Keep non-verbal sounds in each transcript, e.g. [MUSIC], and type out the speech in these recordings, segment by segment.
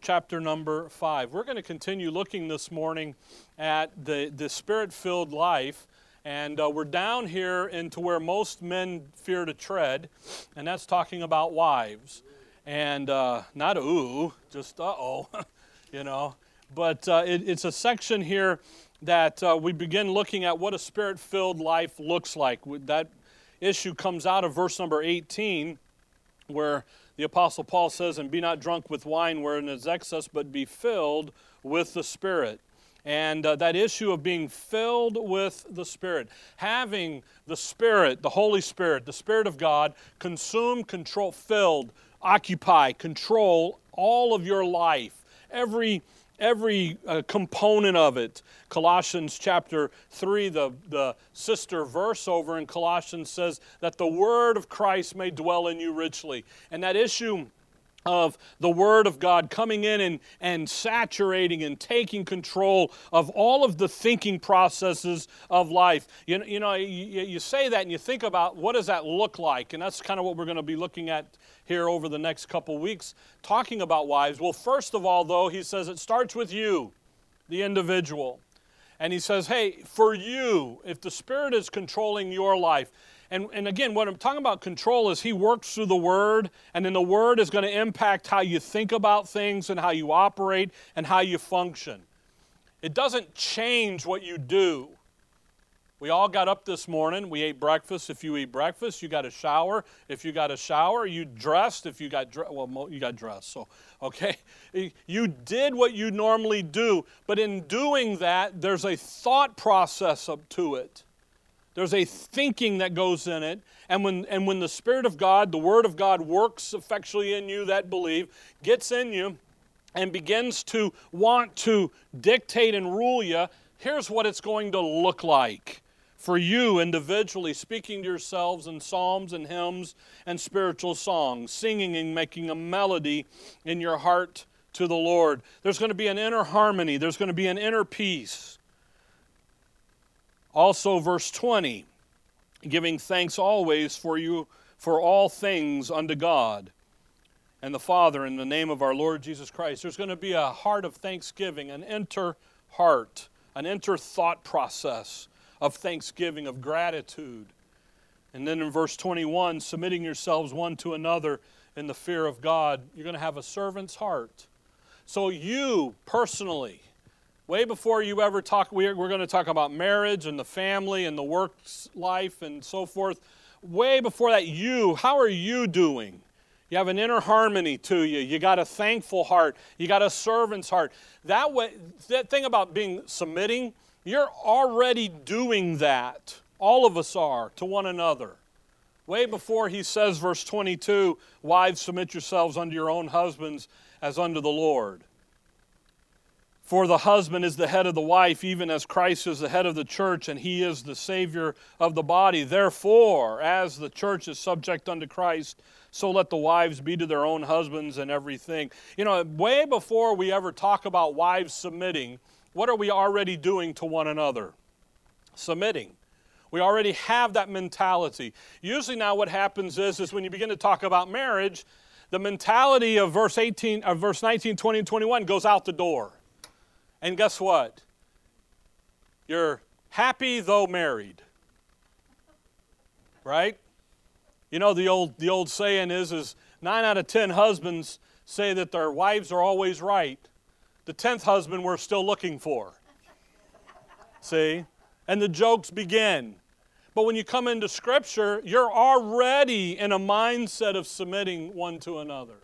Chapter number 5. We're going to continue looking this morning at the, the spirit filled life. And uh, we're down here into where most men fear to tread, and that's talking about wives. And uh, not ooh, just uh oh, [LAUGHS] you know. But uh, it, it's a section here that uh, we begin looking at what a spirit filled life looks like. That issue comes out of verse number 18, where the Apostle Paul says, And be not drunk with wine wherein is excess, but be filled with the Spirit. And uh, that issue of being filled with the Spirit, having the Spirit, the Holy Spirit, the Spirit of God, consume, control, filled, occupy, control all of your life, every every uh, component of it. Colossians chapter 3, the, the sister verse over in Colossians says that the word of Christ may dwell in you richly. And that issue of the Word of God coming in and, and saturating and taking control of all of the thinking processes of life. You, you know, you, you say that and you think about what does that look like? And that's kind of what we're going to be looking at here over the next couple weeks talking about wives. Well, first of all, though, he says it starts with you, the individual. And he says, hey, for you, if the Spirit is controlling your life, and, and again, what I'm talking about control is he works through the Word, and then the Word is going to impact how you think about things and how you operate and how you function. It doesn't change what you do. We all got up this morning. We ate breakfast. If you eat breakfast, you got a shower. If you got a shower, you dressed. If you got dressed, well, you got dressed. So, [LAUGHS] okay, you did what you normally do. But in doing that, there's a thought process up to it. There's a thinking that goes in it. And when, and when the Spirit of God, the Word of God, works effectually in you that believe, gets in you, and begins to want to dictate and rule you, here's what it's going to look like for you individually, speaking to yourselves in psalms and hymns and spiritual songs, singing and making a melody in your heart to the Lord. There's going to be an inner harmony, there's going to be an inner peace. Also, verse 20, giving thanks always for you for all things unto God and the Father in the name of our Lord Jesus Christ. There's going to be a heart of thanksgiving, an inner heart, an inner thought process of thanksgiving, of gratitude. And then in verse 21, submitting yourselves one to another in the fear of God, you're going to have a servant's heart. So, you personally, way before you ever talk, we're, we're going to talk about marriage and the family and the work life and so forth. Way before that, you, how are you doing? You have an inner harmony to you. You got a thankful heart. You got a servant's heart. That way, that thing about being submitting, you're already doing that. All of us are to one another. Way before he says, verse 22, Wives, submit yourselves unto your own husbands as unto the Lord. For the husband is the head of the wife, even as Christ is the head of the church, and he is the Savior of the body. Therefore, as the church is subject unto Christ, so let the wives be to their own husbands and everything. You know, way before we ever talk about wives submitting, what are we already doing to one another? Submitting. We already have that mentality. Usually now what happens is, is when you begin to talk about marriage, the mentality of verse 18, of verse 19, 20, and 21 goes out the door. And guess what? You're happy though married. Right? You know the old the old saying is is 9 out of 10 husbands say that their wives are always right the tenth husband we're still looking for. See? And the jokes begin. But when you come into Scripture, you're already in a mindset of submitting one to another.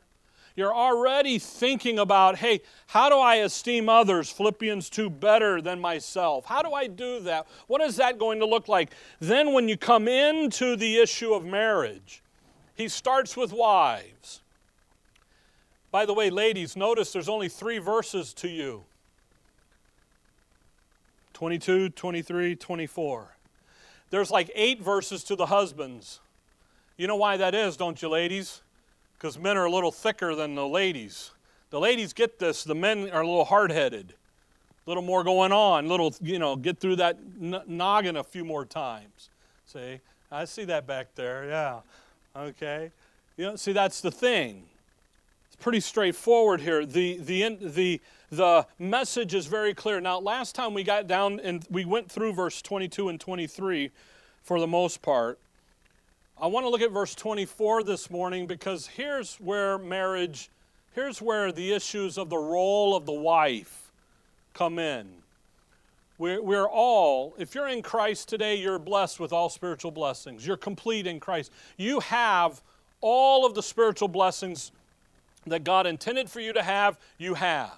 You're already thinking about, hey, how do I esteem others, Philippians 2, better than myself? How do I do that? What is that going to look like? Then, when you come into the issue of marriage, he starts with wives. By the way, ladies, notice there's only three verses to you 22, 23, 24. There's like eight verses to the husbands. You know why that is, don't you, ladies? Because men are a little thicker than the ladies. The ladies get this, the men are a little hard headed. A little more going on, a little, you know, get through that noggin a few more times. See? I see that back there, yeah. Okay. You know, see, that's the thing It's pretty straightforward here. The, the, the, the message is very clear. Now, last time we got down and we went through verse 22 and 23 for the most part. I want to look at verse 24 this morning because here's where marriage, here's where the issues of the role of the wife come in. We're, we're all, if you're in Christ today, you're blessed with all spiritual blessings. You're complete in Christ. You have all of the spiritual blessings that God intended for you to have, you have.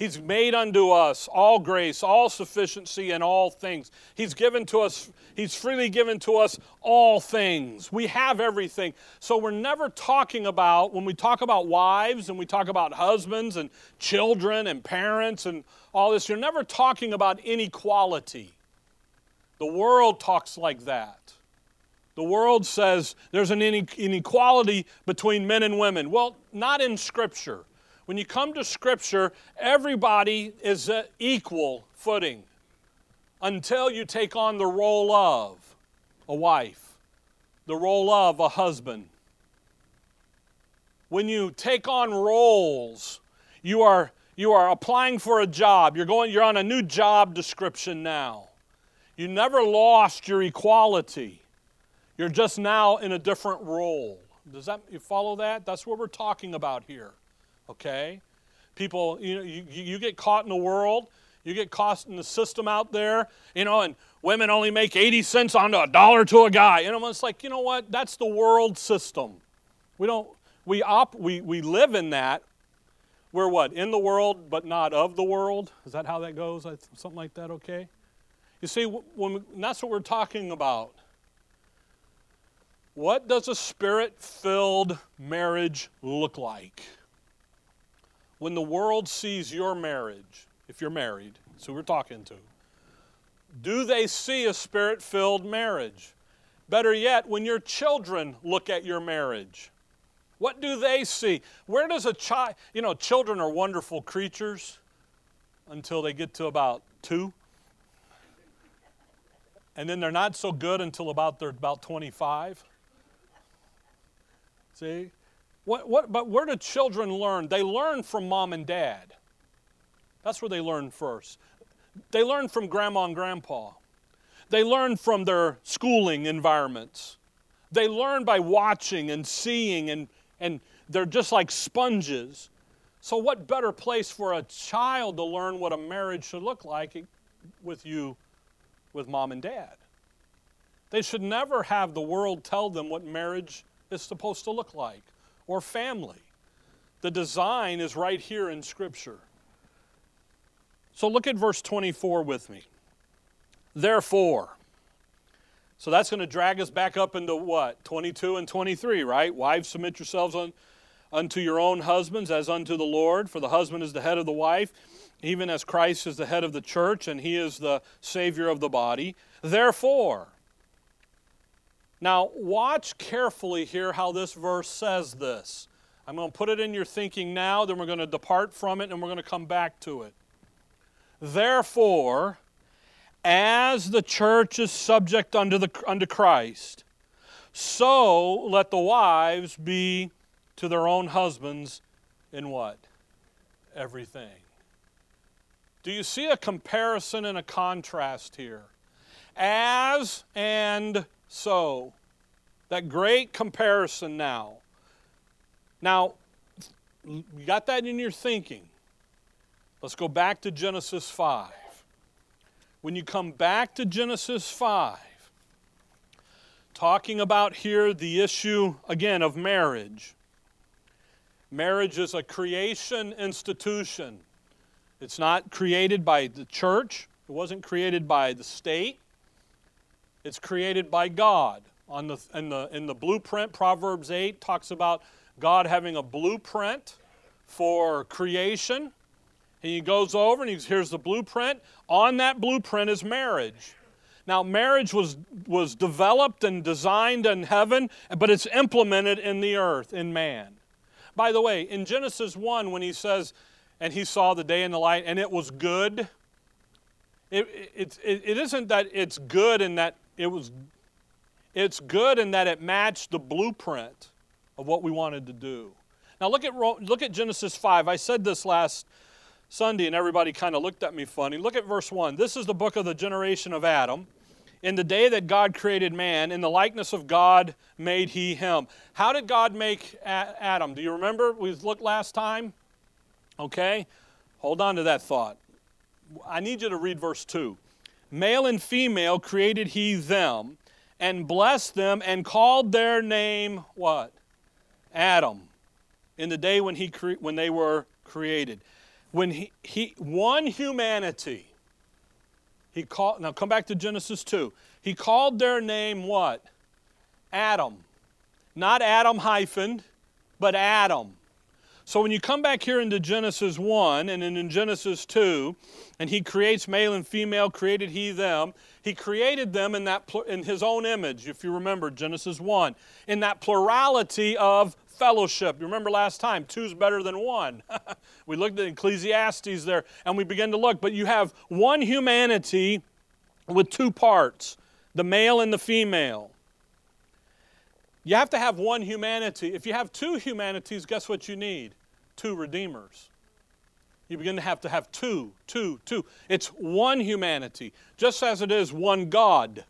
He's made unto us all grace, all sufficiency in all things. He's given to us, He's freely given to us all things. We have everything. So we're never talking about, when we talk about wives and we talk about husbands and children and parents and all this, you're never talking about inequality. The world talks like that. The world says there's an inequality between men and women. Well, not in Scripture. When you come to Scripture, everybody is at equal footing until you take on the role of a wife, the role of a husband. When you take on roles, you are, you are applying for a job. You're, going, you're on a new job description now. You never lost your equality. You're just now in a different role. Does that you follow that? That's what we're talking about here okay? People, you know, you, you get caught in the world, you get caught in the system out there, you know, and women only make 80 cents on a dollar to a guy. You know, it's like, you know what? That's the world system. We don't, we, op, we, we live in that. We're what? In the world, but not of the world? Is that how that goes? Something like that, okay? You see, when, that's what we're talking about. What does a spirit filled marriage look like? When the world sees your marriage, if you're married, that's who we're talking to, do they see a spirit filled marriage? Better yet, when your children look at your marriage, what do they see? Where does a child, you know, children are wonderful creatures until they get to about two. And then they're not so good until about they're about 25. See? What, what, but where do children learn? They learn from mom and dad. That's where they learn first. They learn from grandma and grandpa. They learn from their schooling environments. They learn by watching and seeing, and, and they're just like sponges. So, what better place for a child to learn what a marriage should look like with you, with mom and dad? They should never have the world tell them what marriage is supposed to look like or family. The design is right here in Scripture. So look at verse 24 with me. Therefore, so that's going to drag us back up into what? 22 and 23, right? Wives, submit yourselves un, unto your own husbands as unto the Lord, for the husband is the head of the wife, even as Christ is the head of the church, and he is the Savior of the body. Therefore, now, watch carefully here how this verse says this. I'm going to put it in your thinking now, then we're going to depart from it and we're going to come back to it. Therefore, as the church is subject unto, the, unto Christ, so let the wives be to their own husbands in what? Everything. Do you see a comparison and a contrast here? As and so. That great comparison now. Now, you got that in your thinking. Let's go back to Genesis 5. When you come back to Genesis 5, talking about here the issue again of marriage. Marriage is a creation institution. It's not created by the church, it wasn't created by the state, it's created by God. On the, in, the, in the blueprint, Proverbs 8 talks about God having a blueprint for creation. And he goes over and he, here's the blueprint. On that blueprint is marriage. Now, marriage was, was developed and designed in heaven, but it's implemented in the earth, in man. By the way, in Genesis 1, when he says, and he saw the day and the light, and it was good, it, it, it, it isn't that it's good in that it was it's good in that it matched the blueprint of what we wanted to do. Now look at look at Genesis 5. I said this last Sunday and everybody kind of looked at me funny. Look at verse 1. This is the book of the generation of Adam. In the day that God created man, in the likeness of God made he him. How did God make Adam? Do you remember? We looked last time. Okay? Hold on to that thought. I need you to read verse 2. Male and female created he them, and blessed them, and called their name what? Adam. In the day when, he cre- when they were created. When he, he one humanity, he called, now come back to Genesis 2. He called their name what? Adam. Not Adam hyphen, but Adam. So when you come back here into Genesis 1 and then in Genesis 2, and he creates male and female, created he them, he created them in, that, in his own image, if you remember Genesis 1, in that plurality of fellowship. You remember last time, two's better than one. [LAUGHS] we looked at Ecclesiastes there and we begin to look, but you have one humanity with two parts the male and the female. You have to have one humanity. If you have two humanities, guess what you need? Two redeemers. You begin to have to have two, two, two. It's one humanity, just as it is one God.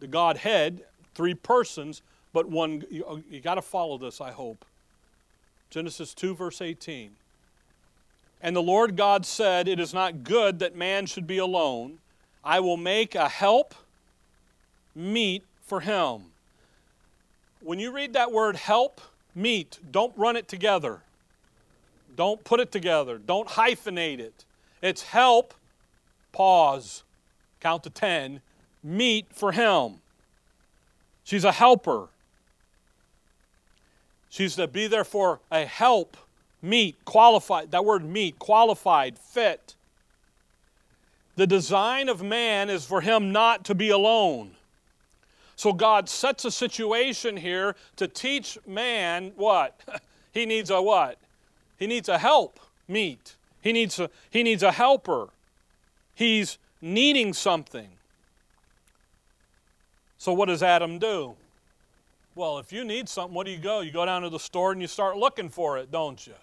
The Godhead, three persons, but one. You, uh, you got to follow this, I hope. Genesis 2, verse 18. And the Lord God said, It is not good that man should be alone. I will make a help meet for him. When you read that word help, meet, don't run it together. Don't put it together. Don't hyphenate it. It's help, pause, count to 10, meet for him. She's a helper. She's to be there for a help, meet, qualified. That word meet, qualified, fit. The design of man is for him not to be alone. So God sets a situation here to teach man what? [LAUGHS] he needs a what? He needs a help meet. He needs a, he needs a helper. He's needing something. So, what does Adam do? Well, if you need something, what do you go? You go down to the store and you start looking for it, don't you?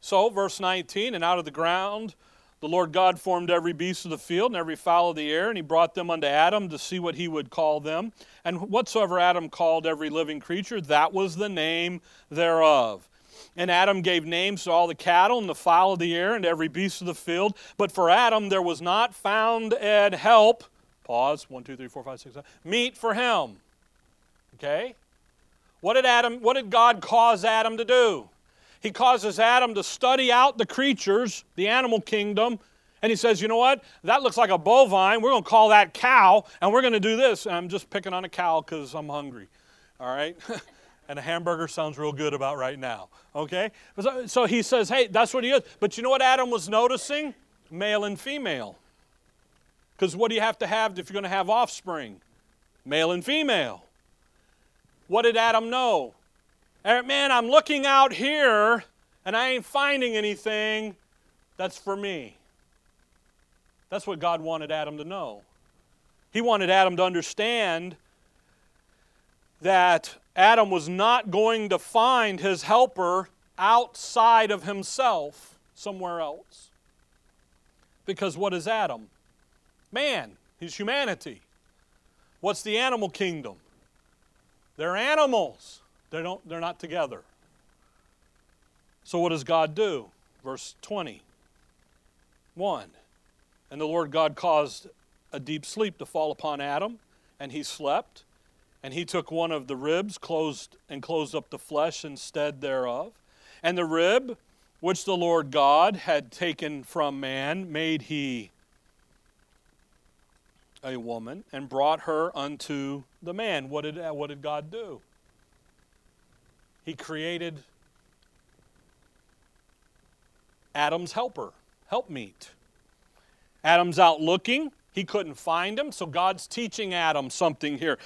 So, verse 19, and out of the ground the Lord God formed every beast of the field and every fowl of the air, and he brought them unto Adam to see what he would call them. And whatsoever Adam called every living creature, that was the name thereof. And Adam gave names to all the cattle and the fowl of the air and every beast of the field. But for Adam there was not found an help. Pause. One, two, three, four, five, six, seven. Meet for him. Okay? What did Adam, what did God cause Adam to do? He causes Adam to study out the creatures, the animal kingdom, and he says, you know what? That looks like a bovine. We're going to call that cow, and we're going to do this. And I'm just picking on a cow because I'm hungry. All right? [LAUGHS] and a hamburger sounds real good about right now. Okay? So, he says, hey, that's what he is. But you know what Adam was noticing? Male and female. Because what do you have to have if you're going to have offspring? Male and female. What did Adam know? Man, I'm looking out here and I ain't finding anything that's for me. That's what God wanted Adam to know. He wanted Adam to understand that Adam was not going to find his helper outside of himself somewhere else. Because what is Adam? Man, he's humanity. What's the animal kingdom? They're animals. They don't, they're not together. So what does God do? Verse 20. 1. And the Lord God caused a deep sleep to fall upon Adam, and he slept. And he took one of the ribs, closed and closed up the flesh instead thereof. And the rib which the Lord God had taken from man made he a woman and brought her unto the man. What did, what did God do? He created Adam's helper, helpmeet. Adam's out looking. He couldn't find him, so God's teaching Adam something here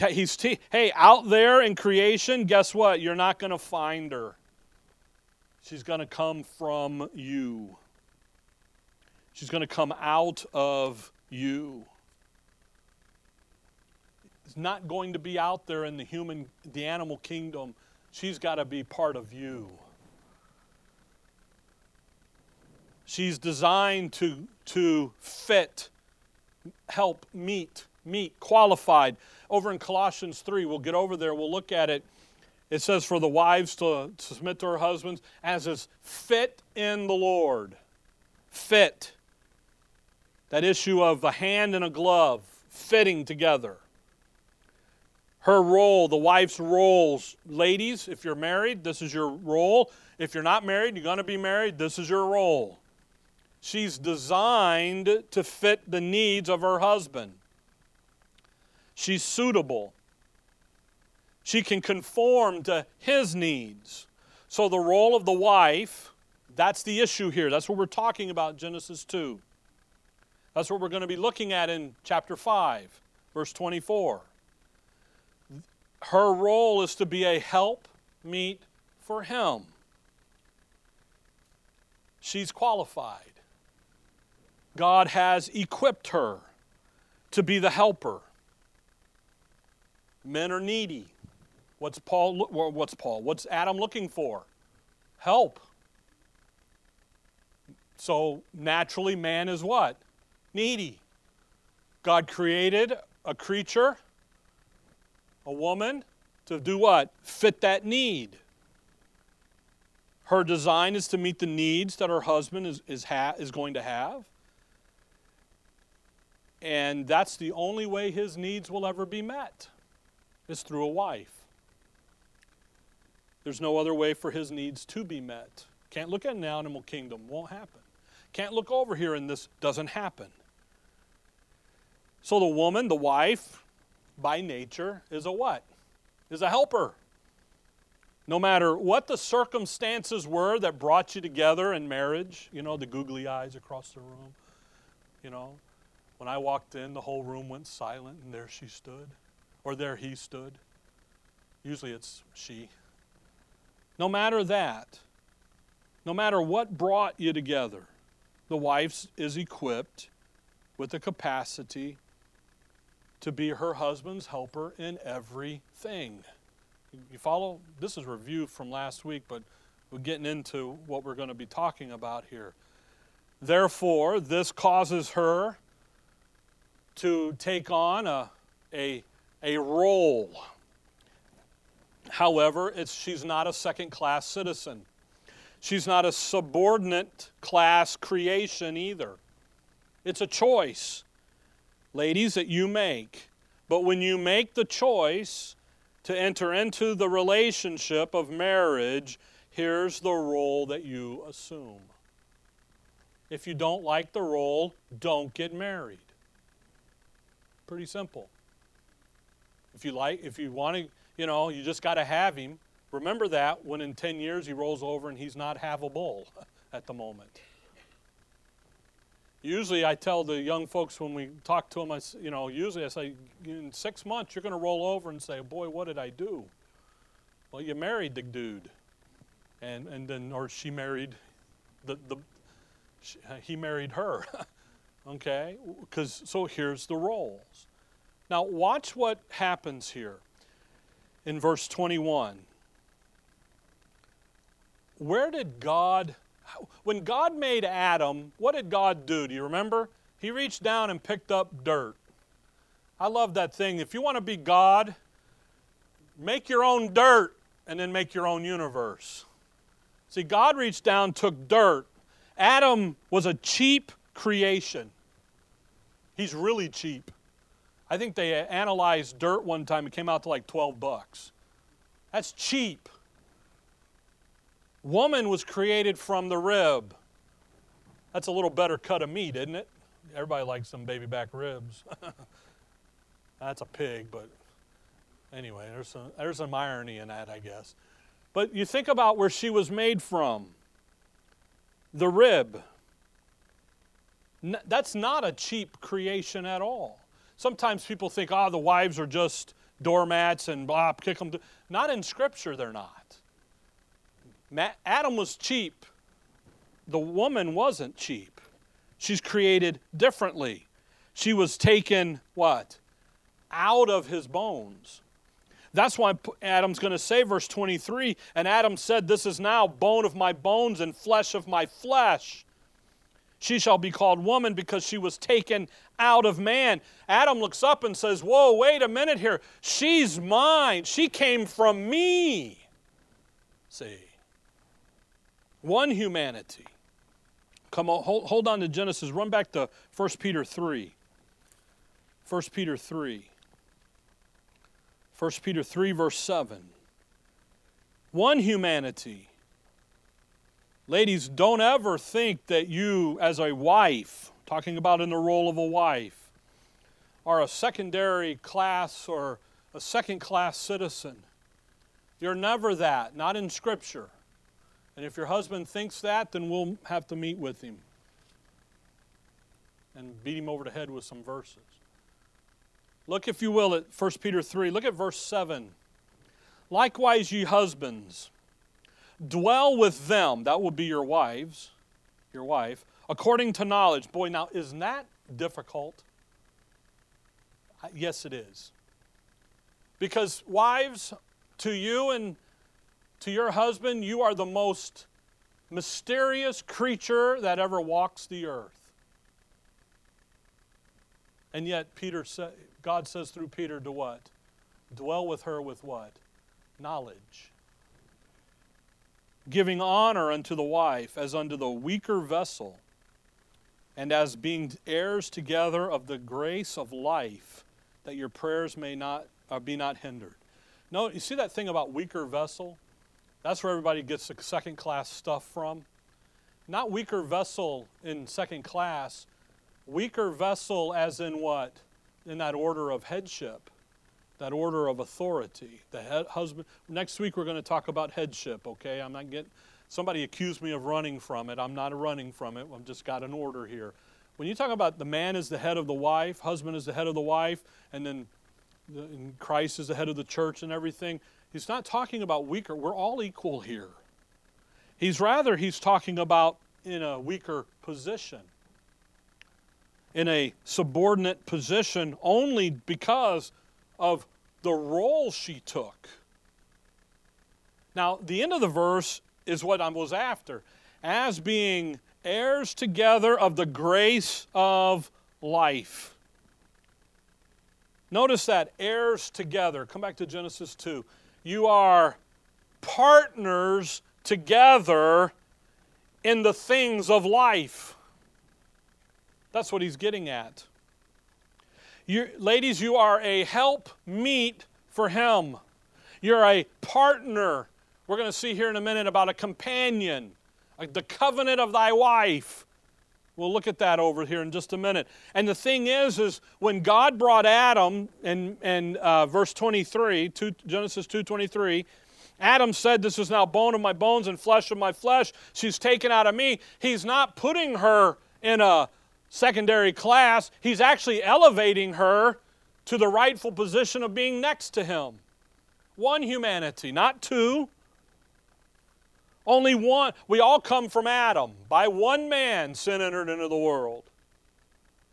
he's te- hey, out there in creation, guess what? You're not going to find her. She's going to come from you. She's going to come out of you. It's not going to be out there in the human, the animal kingdom She's got to be part of you. She's designed to, to fit, help, meet, meet, qualified. Over in Colossians 3, we'll get over there, we'll look at it. It says, For the wives to, submit to her husbands as is fit in the Lord. Fit. That issue of a hand and a glove fitting together. Her role, the wife's roles. Ladies, if you're married, this is your role. If you're not married, you're going to be married, this is your role. She's designed to fit the needs of her husband. She's suitable. She can conform to his needs. So, the role of the wife, that's the issue here. That's what we're talking about, Genesis 2. That's what we're going to be looking at in chapter 5, verse 24. Her role is to be a help meet for him. She's qualified. God has equipped her to be the helper. Men are needy. What's Paul what's Paul? What's Adam looking for? Help. So naturally man is what? needy. God created a creature, a woman, to do what? Fit that need. Her design is to meet the needs that her husband is, is, ha- is going to have. And that's the only way his needs will ever be met, is through a wife. There's no other way for his needs to be met. Can't look at an animal kingdom, won't happen. Can't look over here and this doesn't happen. So the woman, the wife, by nature, is a what? Is a helper. No matter what the circumstances were that brought you together in marriage, you know, the googly eyes across the room, you know, when I walked in, the whole room went silent and there she stood, or there he stood. Usually it's she. No matter that, no matter what brought you together, the wife is equipped with the capacity to be her husband's helper in everything. You follow? This is review from last week, but we're getting into what we're going to be talking about here. Therefore, this causes her to take on a, a, a role. However, it's, she's not a second class citizen. She's not a subordinate class creation either. It's a choice ladies, that you make. But when you make the choice to enter into the relationship of marriage, here's the role that you assume. If you don't like the role, don't get married. Pretty simple. If you like, if you want to, you know, you just got to have him. Remember that when in 10 years he rolls over and he's not havable [LAUGHS] at the moment. Usually, I tell the young folks when we talk to them, I, you know, usually I say, in six months, you're going to roll over and say, boy, what did I do? Well, you married the dude. And, and then, or she married the, the she, he married her. [LAUGHS] okay? Because, so here's the roles. Now, watch what happens here in verse 21. Where did God when God made Adam, what did God do? Do you remember? He reached down and picked up dirt. I love that thing. If you want to be God, make your own dirt and then make your own universe. See, God reached down, took dirt. Adam was a cheap creation. He's really cheap. I think they analyzed dirt one time, it came out to like 12 bucks. That's cheap. Woman was created from the rib. That's a little better cut of meat, isn't it? Everybody likes some baby back ribs. [LAUGHS] That's a pig, but anyway, there's some, there's some irony in that, I guess. But you think about where she was made from the rib. That's not a cheap creation at all. Sometimes people think, oh, the wives are just doormats and blah, kick them. Not in Scripture, they're not. Adam was cheap. The woman wasn't cheap. She's created differently. She was taken, what? Out of his bones. That's why Adam's going to say, verse 23 And Adam said, This is now bone of my bones and flesh of my flesh. She shall be called woman because she was taken out of man. Adam looks up and says, Whoa, wait a minute here. She's mine. She came from me. See, one humanity. Come on, hold, hold on to Genesis. Run back to 1 Peter 3. 1 Peter 3. 1 Peter 3, verse 7. One humanity. Ladies, don't ever think that you, as a wife, talking about in the role of a wife, are a secondary class or a second class citizen. You're never that, not in Scripture. And if your husband thinks that, then we'll have to meet with him and beat him over the head with some verses. Look, if you will, at 1 Peter 3. Look at verse 7. Likewise, ye husbands, dwell with them, that will be your wives, your wife, according to knowledge. Boy, now, isn't that difficult? Uh, yes, it is. Because, wives, to you and to your husband, you are the most mysterious creature that ever walks the earth. And yet, Peter said, God says through Peter to what? Dwell with her with what? Knowledge. Giving honor unto the wife as unto the weaker vessel, and as being heirs together of the grace of life, that your prayers may not uh, be not hindered. No, you see that thing about weaker vessel? That's where everybody gets the second class stuff from. Not weaker vessel in second class, weaker vessel as in what? in that order of headship, that order of authority. The head, husband. Next week we're going to talk about headship. Okay, I'm not getting. Somebody accused me of running from it. I'm not running from it. I've just got an order here. When you talk about the man is the head of the wife, husband is the head of the wife, and then the, and Christ is the head of the church and everything, he's not talking about weaker. We're all equal here. He's rather he's talking about in a weaker position in a subordinate position only because of the role she took. Now, the end of the verse is what I was after. As being heirs together of the grace of life. Notice that heirs together. Come back to Genesis 2. You are partners together in the things of life. That's what he's getting at. You, ladies, you are a help meet for him. You're a partner. We're going to see here in a minute about a companion, like the covenant of thy wife. We'll look at that over here in just a minute. And the thing is, is when God brought Adam in, in uh, verse 23, two, Genesis 2.23, Adam said, This is now bone of my bones and flesh of my flesh. She's taken out of me. He's not putting her in a secondary class, he's actually elevating her to the rightful position of being next to him. One humanity, not two. Only one. We all come from Adam. By one man, sin entered into the world.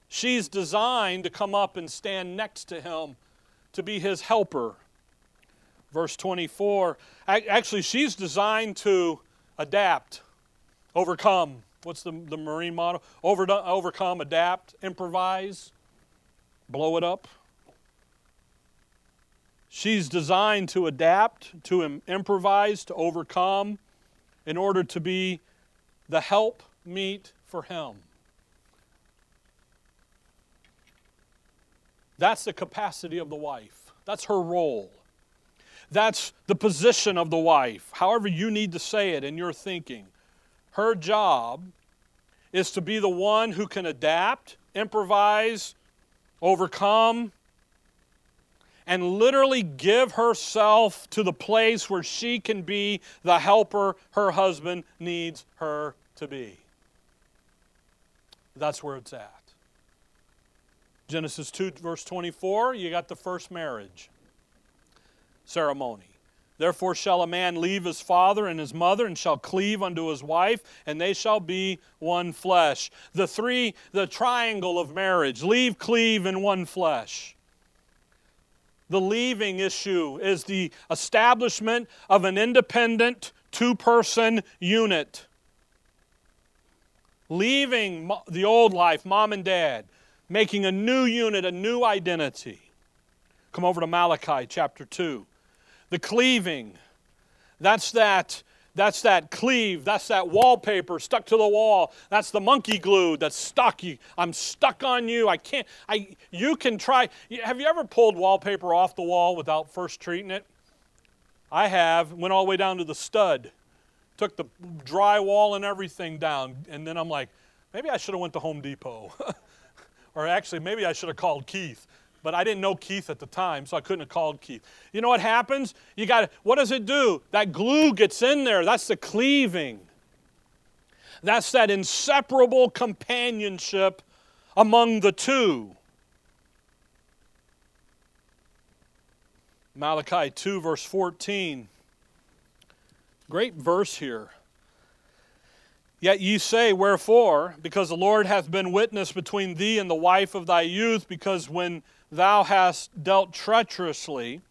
She's designed to come up and stand next to him to be his helper. Verse 24. Actually, she's designed to adapt, overcome what's the, the Marine motto? Over, overcome, adapt, improvise, blow it up. She's designed to adapt, to improvise, to overcome, in order to be the help meet for Him. That's the capacity of the wife. That's her role. That's the position of the wife, however you need to say it in your thinking. Her job is to be the one who can adapt, improvise, overcome, and literally give herself to the place where she can be the helper her husband needs her to be. That's where it's at. Genesis 2, verse 24, you got the first marriage ceremony. Therefore shall a man leave his father and his mother and shall cleave unto his wife, and they shall be one flesh. The three, the triangle of marriage leave, cleave, and one flesh. The leaving issue is the establishment of an independent two person unit. Leaving the old life, mom and dad, making a new unit, a new identity. Come over to Malachi chapter 2. The cleaving, that's that that's that cleave. That's that wallpaper stuck to the wall. That's the monkey glue that's stuck. I'm stuck on you. I can't. I. You can try. Have you ever pulled wallpaper off the wall without first treating it? I have. Went all the way down to the stud. Took the drywall and everything down, and then I'm like, maybe I should have went to Home Depot, [LAUGHS] or actually maybe I should have called Keith but I didn't know Keith at the time, so I couldn't have called Keith. You know what happens? You got what does it do? That glue gets in there. That's the cleaving. That's that inseparable companionship among the two. Malachi 2, verse 14. Great verse here. Yet ye say, Wherefore? Because the Lord hath been witness between thee and the wife of thy youth, because when thou hast dealt treacherously,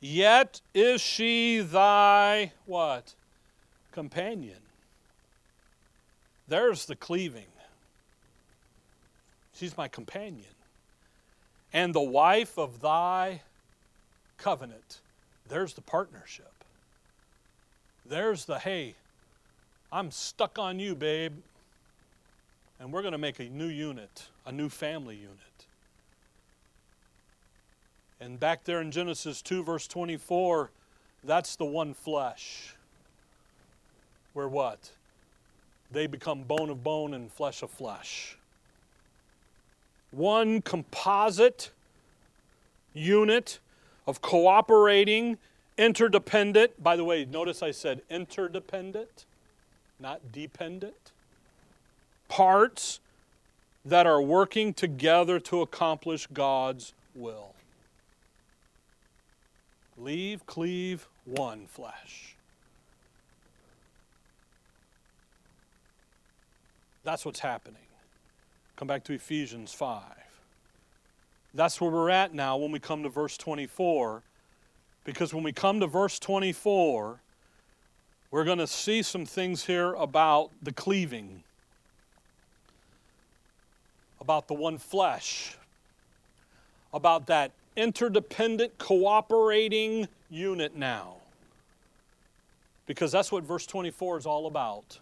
yet is she thy what? Companion. There's the cleaving. She's my companion. And the wife of thy covenant. There's the partnership. There's the hey, I'm stuck on you, babe. And we're going to make a new unit, a new family unit. And back there in Genesis 2, verse 24, that's the one flesh. Where what? They become bone of bone and flesh of flesh. One composite unit of cooperating, interdependent. By the way, notice I said interdependent, not dependent. Parts that are working together to accomplish God's will. Leave, cleave, one flesh. That's what's happening. Come back to Ephesians 5. That's where we're at now when we come to verse 24. Because when we come to verse 24, we're going to see some things here about the cleaving, about the one flesh, about that interdependent, cooperating unit now. Because that's what verse 24 is all about.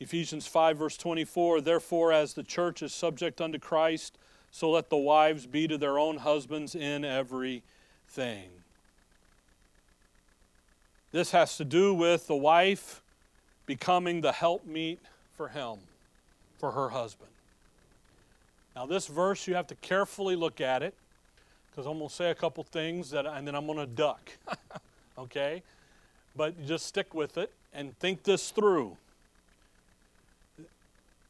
Ephesians 5, verse 24 Therefore, as the church is subject unto Christ, so let the wives be to their own husbands in everything. This has to do with the wife becoming the helpmeet for him, for her husband. Now, this verse, you have to carefully look at it because I'm going to say a couple things that, and then I'm going to duck. [LAUGHS] okay? But just stick with it and think this through.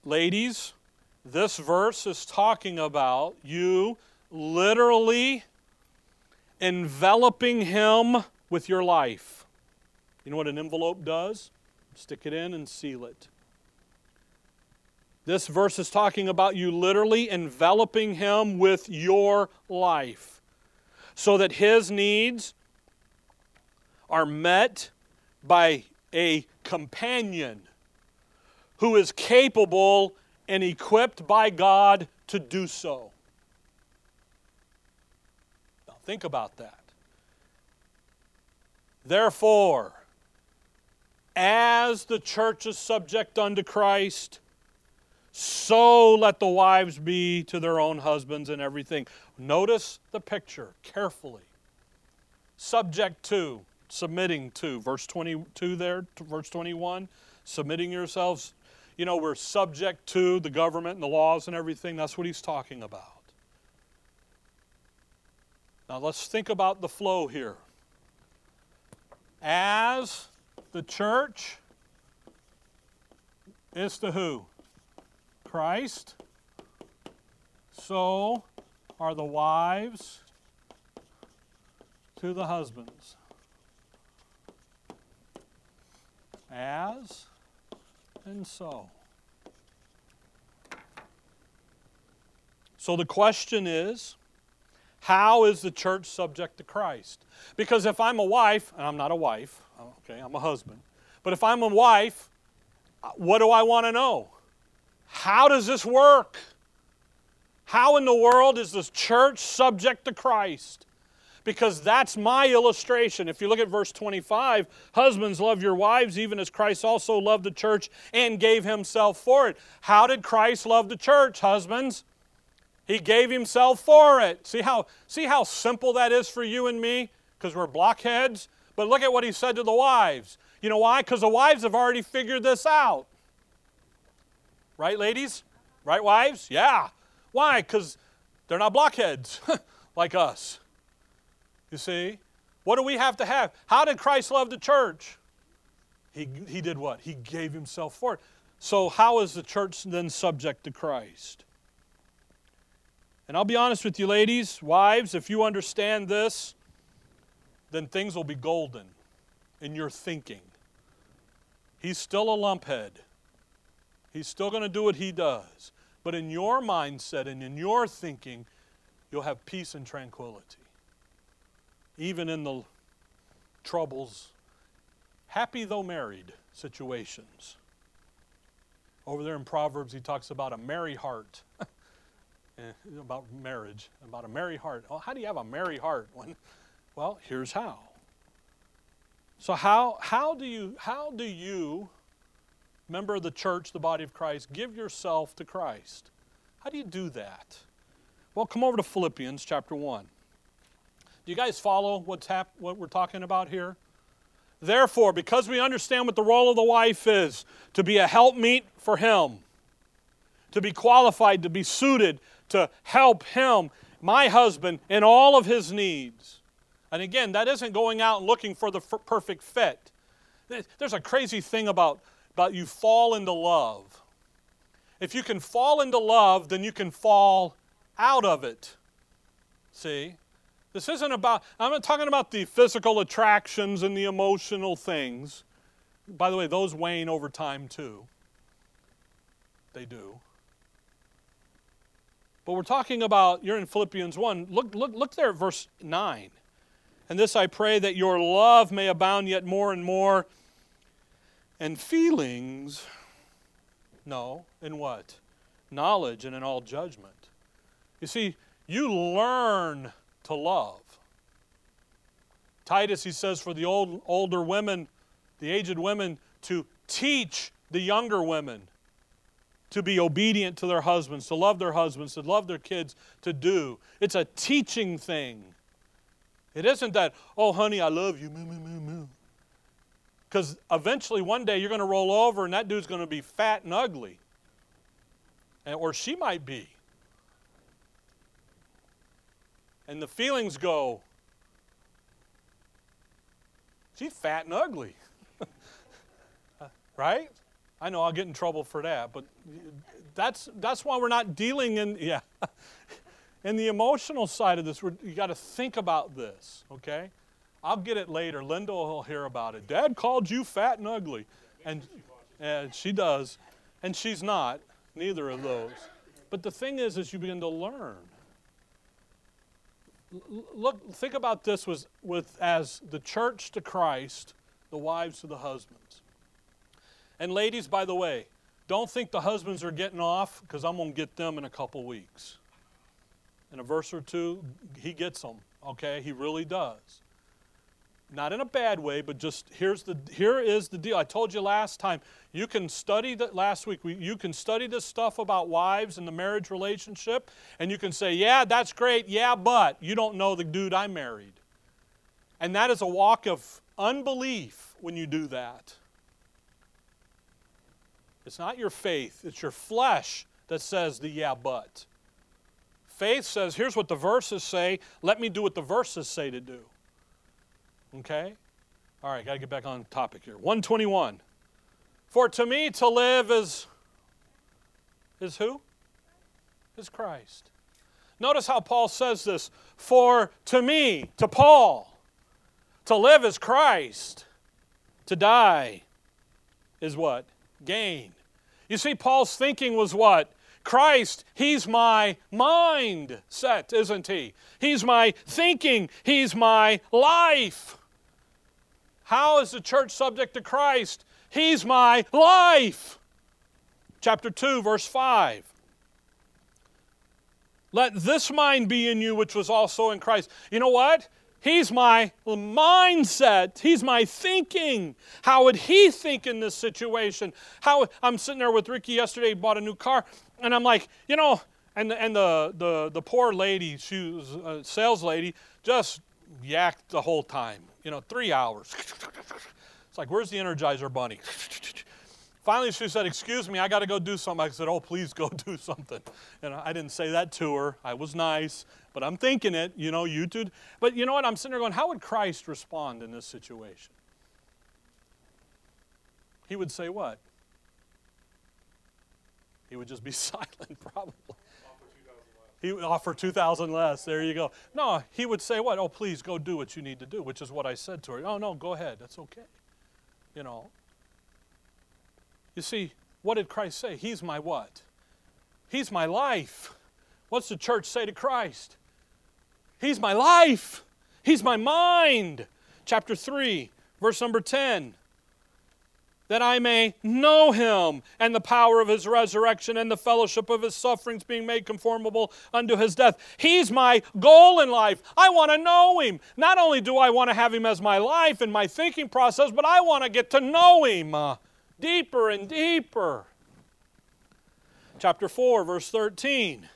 Ladies, this verse is talking about you literally enveloping him with your life. You know what an envelope does? Stick it in and seal it. This verse is talking about you literally enveloping him with your life so that his needs are met by a companion who is capable and equipped by God to do so. Now, think about that. Therefore, as the church is subject unto Christ, so let the wives be to their own husbands and everything. Notice the picture carefully. Subject to, submitting to, verse 22 there, verse 21, submitting yourselves. You know, we're subject to the government and the laws and everything. That's what he's talking about. Now let's think about the flow here. As the church is to who? Christ. So are the wives to the husbands. As and so. So the question is How is the church subject to Christ? Because if I'm a wife, and I'm not a wife, okay, I'm a husband, but if I'm a wife, uh, what do I want to know? How does this work? How in the world is this church subject to Christ? Because that's my illustration. If you look at verse 25, husbands, love your wives, even as Christ also loved the church and gave himself for it. How did Christ love the church, husbands? He gave himself for it. See how, see how simple that is for you and me? Because we're blockheads. But look at what he said to the wives. You know why? Because the wives have already figured this out. Right, ladies? Right, wives? Yeah. Why? Because they're not blockheads [LAUGHS] like us. You see? What do we have to have? How did Christ love the church? He, he did what? He gave himself for it. So, how is the church then subject to Christ? And I'll be honest with you, ladies, wives, if you understand this, then things will be golden in your thinking. He's still a lumphead. He's still going to do what he does. But in your mindset and in your thinking, you'll have peace and tranquility. Even in the troubles, happy though married situations. Over there in Proverbs, he talks about a merry heart. [LAUGHS] Eh, about marriage, about a merry heart. Oh, how do you have a merry heart? When, well, here's how. So how how do you how do you, member of the church, the body of Christ, give yourself to Christ? How do you do that? Well, come over to Philippians chapter one. Do you guys follow what's hap- what we're talking about here? Therefore, because we understand what the role of the wife is, to be a helpmeet for him, to be qualified, to be suited, to help him, my husband, in all of his needs. And again, that isn't going out and looking for the f- perfect fit. There's a crazy thing about, about you fall into love. If you can fall into love, then you can fall out of it. See? This isn't about, I'm not talking about the physical attractions and the emotional things. By the way, those wane over time too. They do. But we're talking about, you're in Philippians 1. Look, look, look there at verse 9. And this I pray that your love may abound yet more and more. And feelings, no, in what? Knowledge and in all judgment. You see, you learn to love. Titus, he says, for the old, older women, the aged women, to teach the younger women to be obedient to their husbands, to love their husbands, to love their kids, to do. It's a teaching thing. It isn't that, oh, honey, I love you. Because eventually, one day, you're going to roll over and that dude's going to be fat and ugly. And, or she might be. And the feelings go, she's fat and ugly. [LAUGHS] right? I know I'll get in trouble for that, but that's, that's why we're not dealing in, yeah, [LAUGHS] in the emotional side of this. you got to think about this, okay? I'll get it later. Linda will hear about it. Dad called you fat and ugly. And uh, she does. And she's not, neither of those. But the thing is, is you begin to learn. Look, think about this with, with as the church to Christ, the wives to the husbands. And ladies, by the way, don't think the husbands are getting off because I'm going to get them in a couple weeks. In a verse or two, he gets them, okay? He really does. Not in a bad way, but just here's the here is the deal. I told you last time, you can study that last week, we, you can study this stuff about wives and the marriage relationship, and you can say, yeah, that's great, yeah, but you don't know the dude I married. And that is a walk of unbelief when you do that. It's not your faith, it's your flesh that says the yeah, but. Faith says, here's what the verses say, let me do what the verses say to do. Okay? All right, got to get back on topic here. 121. For to me to live is is who? Is Christ. Notice how Paul says this. For to me, to Paul, to live is Christ. To die is what? Gain. You see, Paul's thinking was what? Christ, He's my mind set, isn't He? He's my thinking, He's my life. How is the church subject to Christ? He's my life. Chapter 2, verse 5. Let this mind be in you, which was also in Christ. You know what? He's my mindset. He's my thinking. How would he think in this situation? How I'm sitting there with Ricky yesterday, bought a new car, and I'm like, you know, and the, and the the the poor lady, she was a sales lady, just yacked the whole time. You know, three hours. It's like, where's the Energizer Bunny? Finally, she said, Excuse me, I got to go do something. I said, Oh, please go [LAUGHS] do something. And I didn't say that to her. I was nice, but I'm thinking it, you know, you too. But you know what? I'm sitting there going, How would Christ respond in this situation? He would say what? He would just be [LAUGHS] silent, probably. He would offer 2,000 less. There you go. No, he would say what? Oh, please go do what you need to do, which is what I said to her. Oh, no, go ahead. That's okay. You know. You see, what did Christ say? He's my what? He's my life. What's the church say to Christ? He's my life. He's my mind. Chapter 3, verse number 10 that I may know him and the power of his resurrection and the fellowship of his sufferings, being made conformable unto his death. He's my goal in life. I want to know him. Not only do I want to have him as my life and my thinking process, but I want to get to know him uh, deeper and deeper. Chapter 4, verse 13.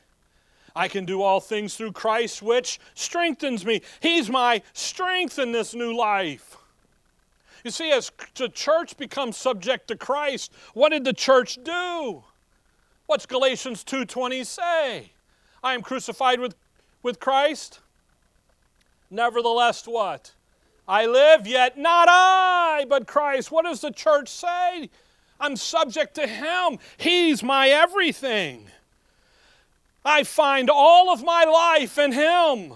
I can do all things through Christ, which strengthens me. He's my strength in this new life. You see, as the church becomes subject to Christ, what did the church do? What's Galatians 2:20 say? I am crucified with, with Christ. Nevertheless, what? I live, yet not I, but Christ. What does the church say? I'm subject to Him. He's my everything. I find all of my life in Him.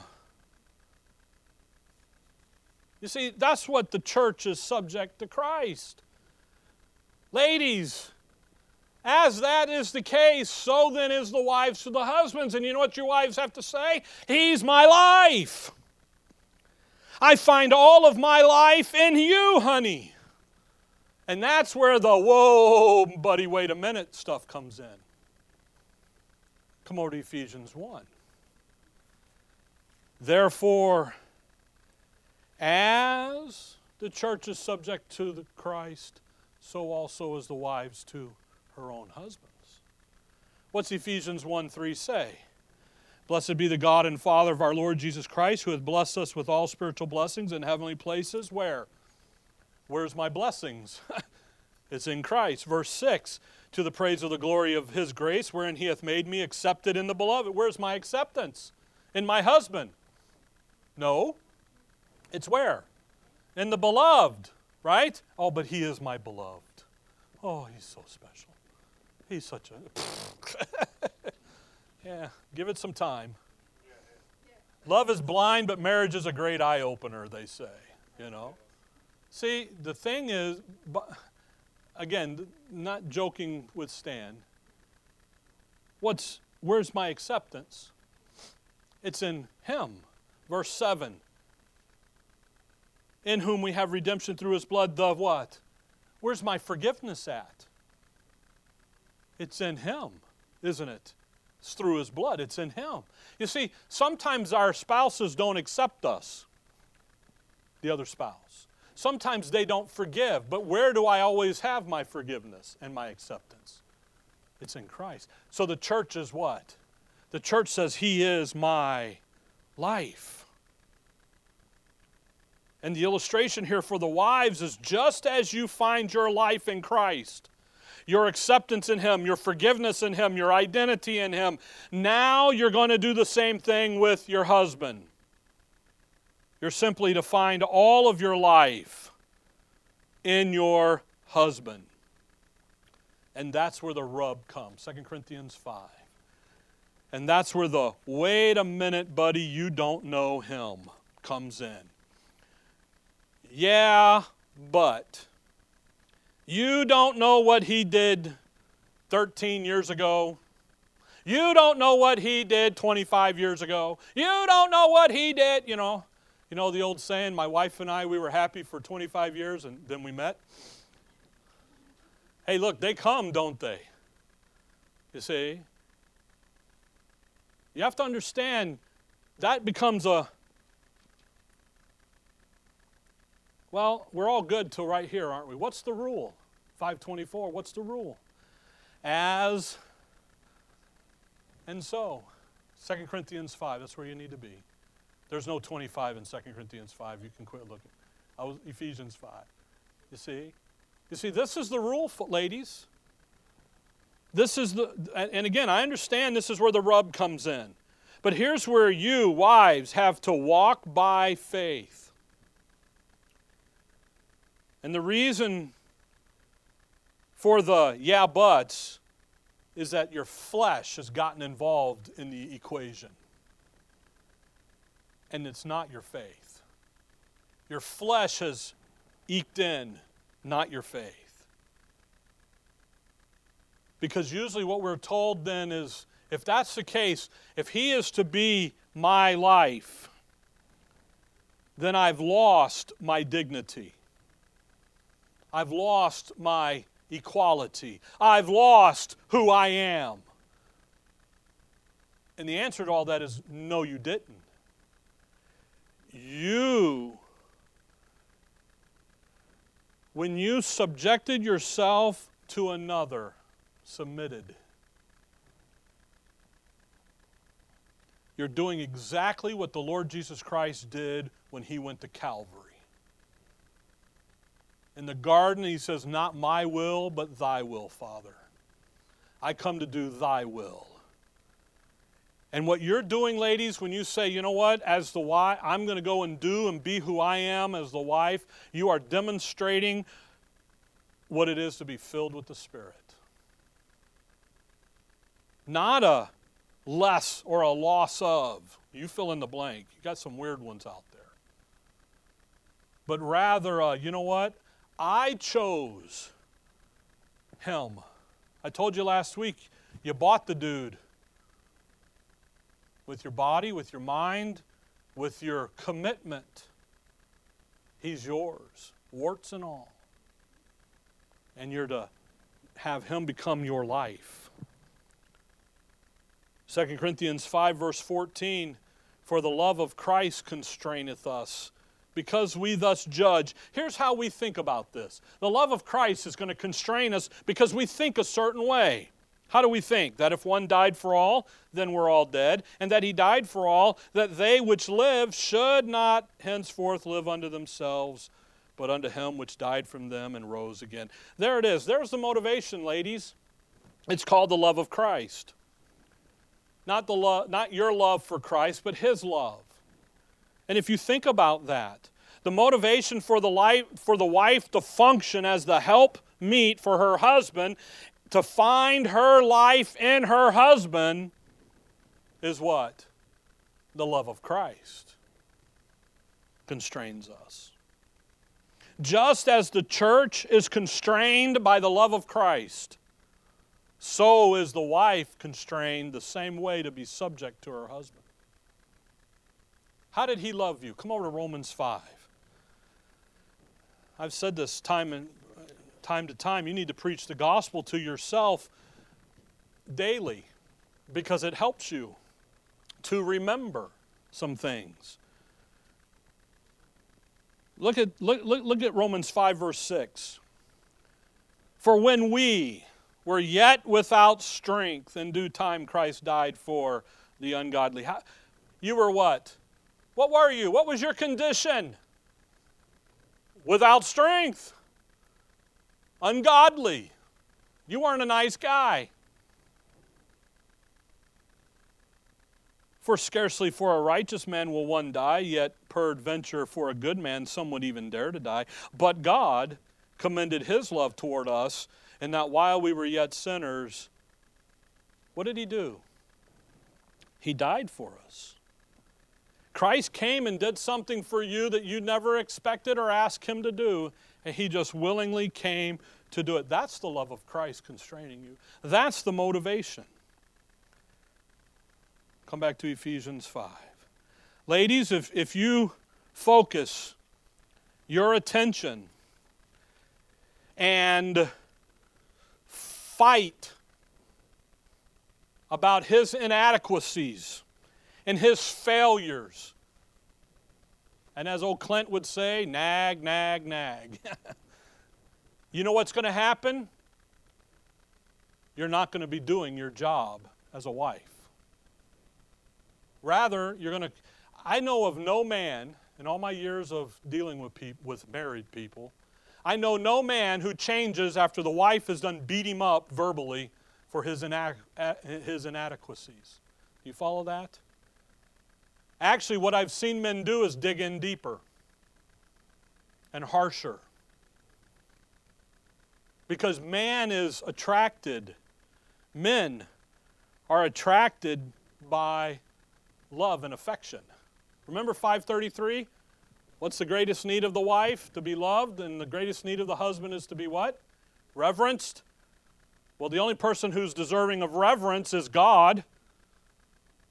You see, that's what the church is subject to Christ. Ladies, as that is the case, so then is the wives to the husbands. And you know what your wives have to say? He's my life. I find all of my life in you, honey. And that's where the whoa, buddy, wait a minute stuff comes in. Come over to Ephesians 1. Therefore, as the church is subject to the Christ, so also is the wives to her own husbands. What's Ephesians 1 3 say? Blessed be the God and Father of our Lord Jesus Christ, who hath blessed us with all spiritual blessings in heavenly places. Where? Where's my blessings? [LAUGHS] it's in Christ. Verse 6 To the praise of the glory of his grace, wherein he hath made me accepted in the beloved. Where's my acceptance? In my husband? No. It's where? In the beloved, right? Oh, but he is my beloved. Oh, he's so special. He's such a. [LAUGHS] yeah, give it some time. Love is blind, but marriage is a great eye opener, they say. You know? See, the thing is, again, not joking with Stan. What's where's my acceptance? It's in him. Verse 7 in whom we have redemption through his blood, the what? Where's my forgiveness at? It's in him, isn't it? It's through his blood, it's in him. You see, sometimes our spouses don't accept us, the other spouse. Sometimes they don't forgive, but where do I always have my forgiveness and my acceptance? It's in Christ. So the church is what? The church says, He is my life. And the illustration here for the wives is just as you find your life in Christ, your acceptance in Him, your forgiveness in Him, your identity in Him, now you're going to do the same thing with your husband. You're simply to find all of your life in your husband. And that's where the rub comes 2 Corinthians 5. And that's where the wait a minute, buddy, you don't know him comes in. Yeah, but you don't know what he did 13 years ago. You don't know what he did 25 years ago. You don't know what he did, you know. You know the old saying, my wife and I, we were happy for 25 years and then we met? Hey, look, they come, don't they? You see? You have to understand that becomes a well, we're all good till right here, aren't we? What's the rule? 524, what's the rule? As and so. 2 Corinthians 5, that's where you need to be. There's no 25 in 2 Corinthians 5. You can quit looking. I was Ephesians 5. You see? You see, this is the rule, ladies. This is the, and again, I understand this is where the rub comes in. But here's where you, wives, have to walk by faith. And the reason for the yeah buts is that your flesh has gotten involved in the equation. And it's not your faith. Your flesh has eked in, not your faith. Because usually what we're told then is if that's the case, if he is to be my life, then I've lost my dignity. I've lost my equality. I've lost who I am. And the answer to all that is no, you didn't. You, when you subjected yourself to another, submitted. You're doing exactly what the Lord Jesus Christ did when he went to Calvary. In the garden, he says, Not my will, but thy will, Father. I come to do thy will. And what you're doing, ladies, when you say, you know what, as the wife, I'm going to go and do and be who I am as the wife, you are demonstrating what it is to be filled with the Spirit. Not a less or a loss of. You fill in the blank. You got some weird ones out there. But rather, you know what? I chose him. I told you last week, you bought the dude with your body, with your mind, with your commitment. He's yours, warts and all. And you're to have him become your life. 2 Corinthians 5, verse 14 For the love of Christ constraineth us, because we thus judge. Here's how we think about this the love of Christ is going to constrain us because we think a certain way. How do we think? That if one died for all, then we're all dead, and that he died for all, that they which live should not henceforth live unto themselves, but unto him which died from them and rose again. There it is. There's the motivation, ladies. It's called the love of Christ. Not, the love, not your love for Christ, but His love. And if you think about that, the motivation for the, life, for the wife to function as the help meet for her husband, to find her life in her husband, is what? The love of Christ constrains us. Just as the church is constrained by the love of Christ, so is the wife constrained the same way to be subject to her husband. How did he love you? Come over to Romans 5. I've said this time and time to time. You need to preach the gospel to yourself daily because it helps you to remember some things. Look at, look, look, look at Romans 5, verse 6. For when we, were yet without strength. In due time, Christ died for the ungodly. How, you were what? What were you? What was your condition? Without strength. Ungodly. You weren't a nice guy. For scarcely for a righteous man will one die, yet peradventure for a good man some would even dare to die. But God commended his love toward us and that while we were yet sinners, what did he do? He died for us. Christ came and did something for you that you never expected or asked him to do, and he just willingly came to do it. That's the love of Christ constraining you. That's the motivation. Come back to Ephesians 5. Ladies, if, if you focus your attention and fight about his inadequacies and his failures, and as old Clint would say, nag, nag, nag. [LAUGHS] you know what's going to happen? You're not going to be doing your job as a wife. Rather, you're going to. I know of no man in all my years of dealing with, peop, with married people, I know no man who changes after the wife has done beat him up verbally for his, his inadequacies. You follow that? Actually, what I've seen men do is dig in deeper and harsher. Because man is attracted, men are attracted by love and affection. Remember 533? What's the greatest need of the wife? To be loved, and the greatest need of the husband is to be what? Reverenced. Well, the only person who's deserving of reverence is God.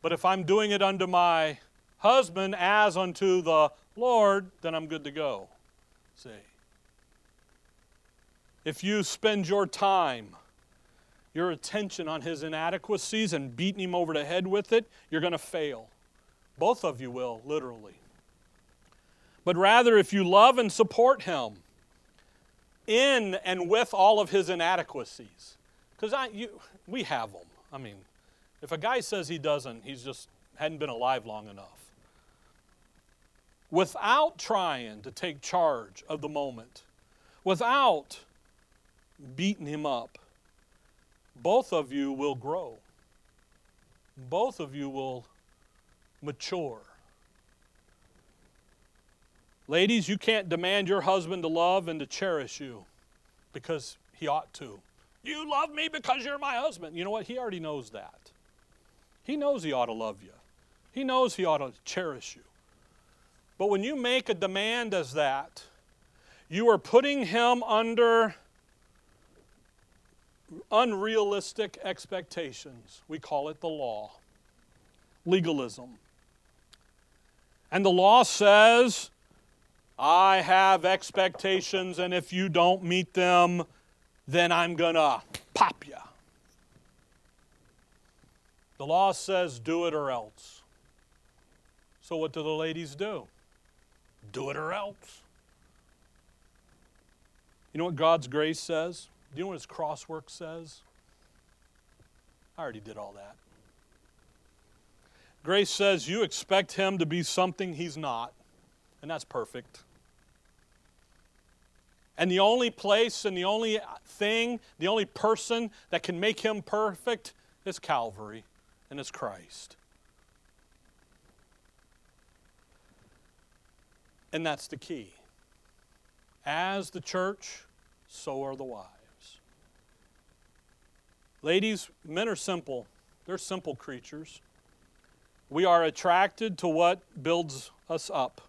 But if I'm doing it unto my husband as unto the Lord, then I'm good to go. See? If you spend your time, your attention on his inadequacies and beating him over the head with it, you're going to fail. Both of you will, literally. But rather, if you love and support him in and with all of his inadequacies, because we have them. I mean, if a guy says he doesn't, he's just hadn't been alive long enough. Without trying to take charge of the moment, without beating him up, both of you will grow. Both of you will mature. Ladies, you can't demand your husband to love and to cherish you because he ought to. You love me because you're my husband. You know what? He already knows that. He knows he ought to love you, he knows he ought to cherish you. But when you make a demand as that, you are putting him under unrealistic expectations. We call it the law, legalism. And the law says, I have expectations, and if you don't meet them, then I'm going to pop you. The law says, do it or else. So, what do the ladies do? Do it or else. You know what God's grace says? Do you know what his crosswork says? I already did all that. Grace says you expect him to be something he's not, and that's perfect. And the only place and the only thing, the only person that can make him perfect is Calvary, and it's Christ. And that's the key. As the church, so are the wives. Ladies, men are simple, they're simple creatures. We are attracted to what builds us up.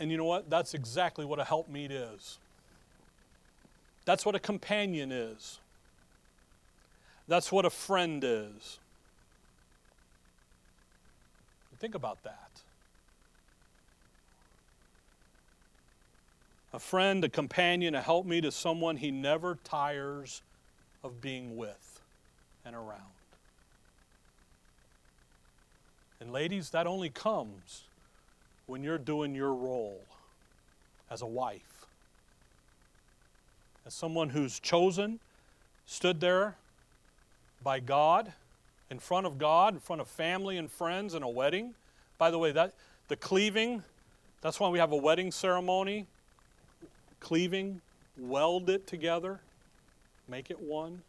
And you know what? That's exactly what a helpmeet is. That's what a companion is. That's what a friend is. Think about that. A friend, a companion, a helpmeet is someone he never tires of being with and around. And ladies, that only comes when you're doing your role as a wife, as someone who's chosen, stood there by God, in front of God, in front of family and friends in a wedding. By the way, that the cleaving, that's why we have a wedding ceremony. Cleaving, weld it together, make it one.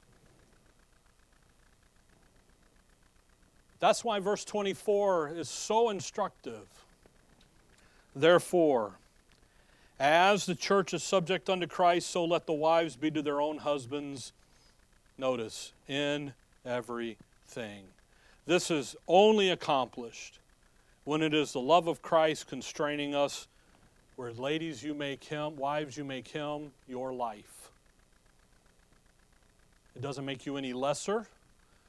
That's why verse 24 is so instructive. Therefore, as the church is subject unto Christ, so let the wives be to their own husbands. Notice, in everything. This is only accomplished when it is the love of Christ constraining us, where ladies, you make him, wives, you make him your life. It doesn't make you any lesser.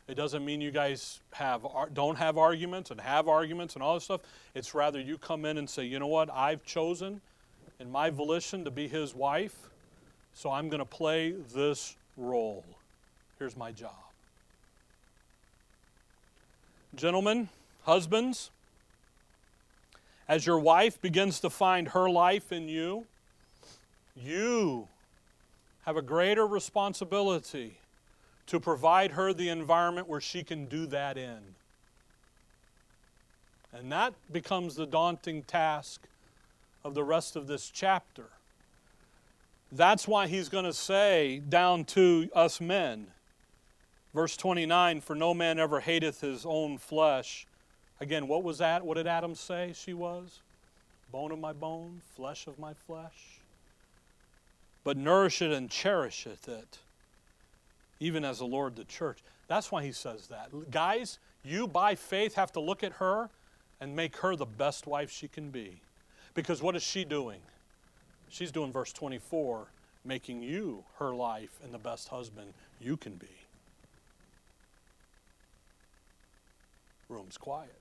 It doesn't mean you guys have don't have arguments and have arguments and all this stuff. It's rather you come in and say, you know what, I've chosen in my volition to be his wife, so I'm going to play this role. Here's my job. Gentlemen, husbands, as your wife begins to find her life in you, you have a greater responsibility to provide her the environment where she can do that in. And that becomes the daunting task of the rest of this chapter. That's why he's going to say down to us men, verse 29 For no man ever hateth his own flesh. Again, what was that? What did Adam say she was? Bone of my bone, flesh of my flesh but nourish it and cherisheth it, even as the Lord the church. That's why he says that. Guys, you by faith have to look at her and make her the best wife she can be. Because what is she doing? She's doing verse 24, making you her life and the best husband you can be. Room's quiet.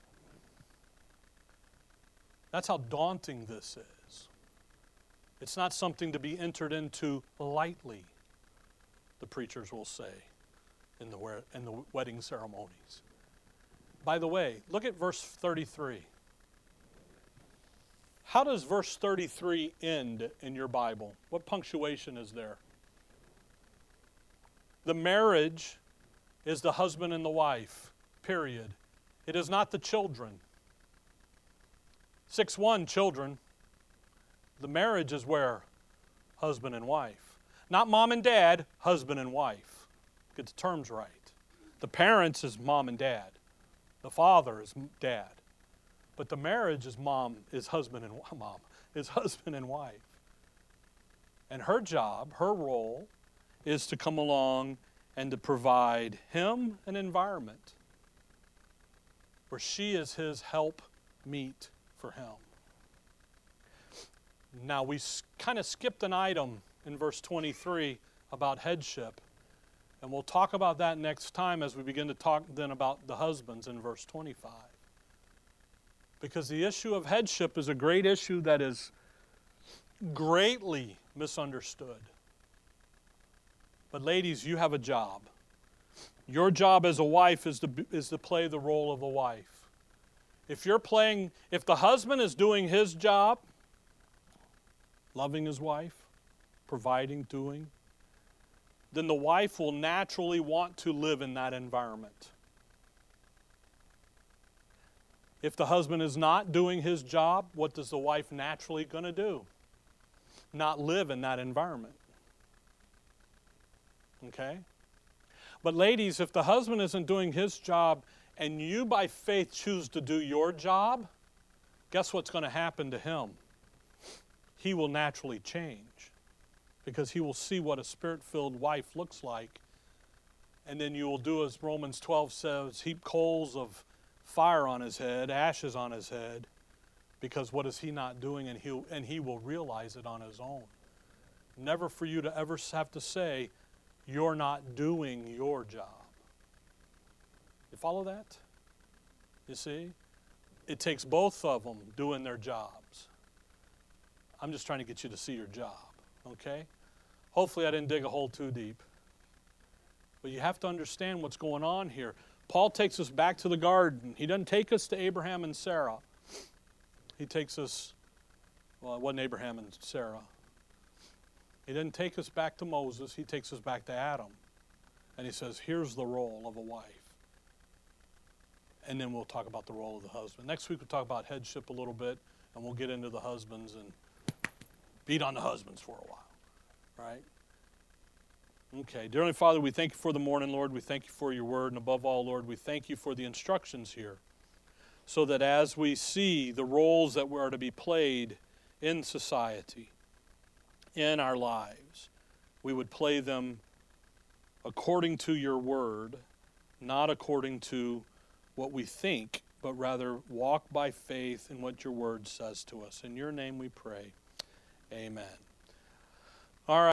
That's how daunting this is. It's not something to be entered into lightly, the preachers will say in the, in the wedding ceremonies. By the way, look at verse 33. How does verse 33 end in your Bible? What punctuation is there? The marriage is the husband and the wife, period. It is not the children. 6 1, children. The marriage is where husband and wife. Not mom and dad, husband and wife. Get the terms right. The parents is mom and dad. The father is dad. But the marriage is mom, is husband and [LAUGHS] mom, is husband and wife. And her job, her role, is to come along and to provide him an environment where she is his help meet for him. Now, we kind of skipped an item in verse 23 about headship. And we'll talk about that next time as we begin to talk then about the husbands in verse 25. Because the issue of headship is a great issue that is greatly misunderstood. But, ladies, you have a job. Your job as a wife is to, is to play the role of a wife. If you're playing, if the husband is doing his job, loving his wife, providing, doing, then the wife will naturally want to live in that environment. If the husband is not doing his job, what does the wife naturally going to do? Not live in that environment. Okay? But ladies, if the husband isn't doing his job and you by faith choose to do your job, guess what's going to happen to him? he will naturally change because he will see what a spirit filled wife looks like. And then you will do as Romans 12 says heap coals of fire on his head, ashes on his head, because what is he not doing? And, he and he will realize it on his own. Never for you to ever have to say, You're not doing your job. You follow that? You see? It takes both of them doing their jobs. I'm just trying to get you to see your job, okay? Hopefully, I didn't dig a hole too deep. But you have to understand what's going on here. Paul takes us back to the garden. He doesn't take us to Abraham and Sarah. He takes us, well, it wasn't Abraham and Sarah. He doesn't take us back to Moses. He takes us back to Adam. And he says, here's the role of a wife. And then we'll talk about the role of the husband. Next week, we'll talk about headship a little bit, and we'll get into the husbands and beat on the husbands for a while, right? Okay. Dearly Father, we thank you for the morning, Lord. We thank you for your word. And above all, Lord, we thank you for the instructions here so that as we see the roles that are to be played in society, in our lives, we would play them according to your word, not according to what we think, but rather walk by faith in what your word says to us. In your name we pray. Amen. All right.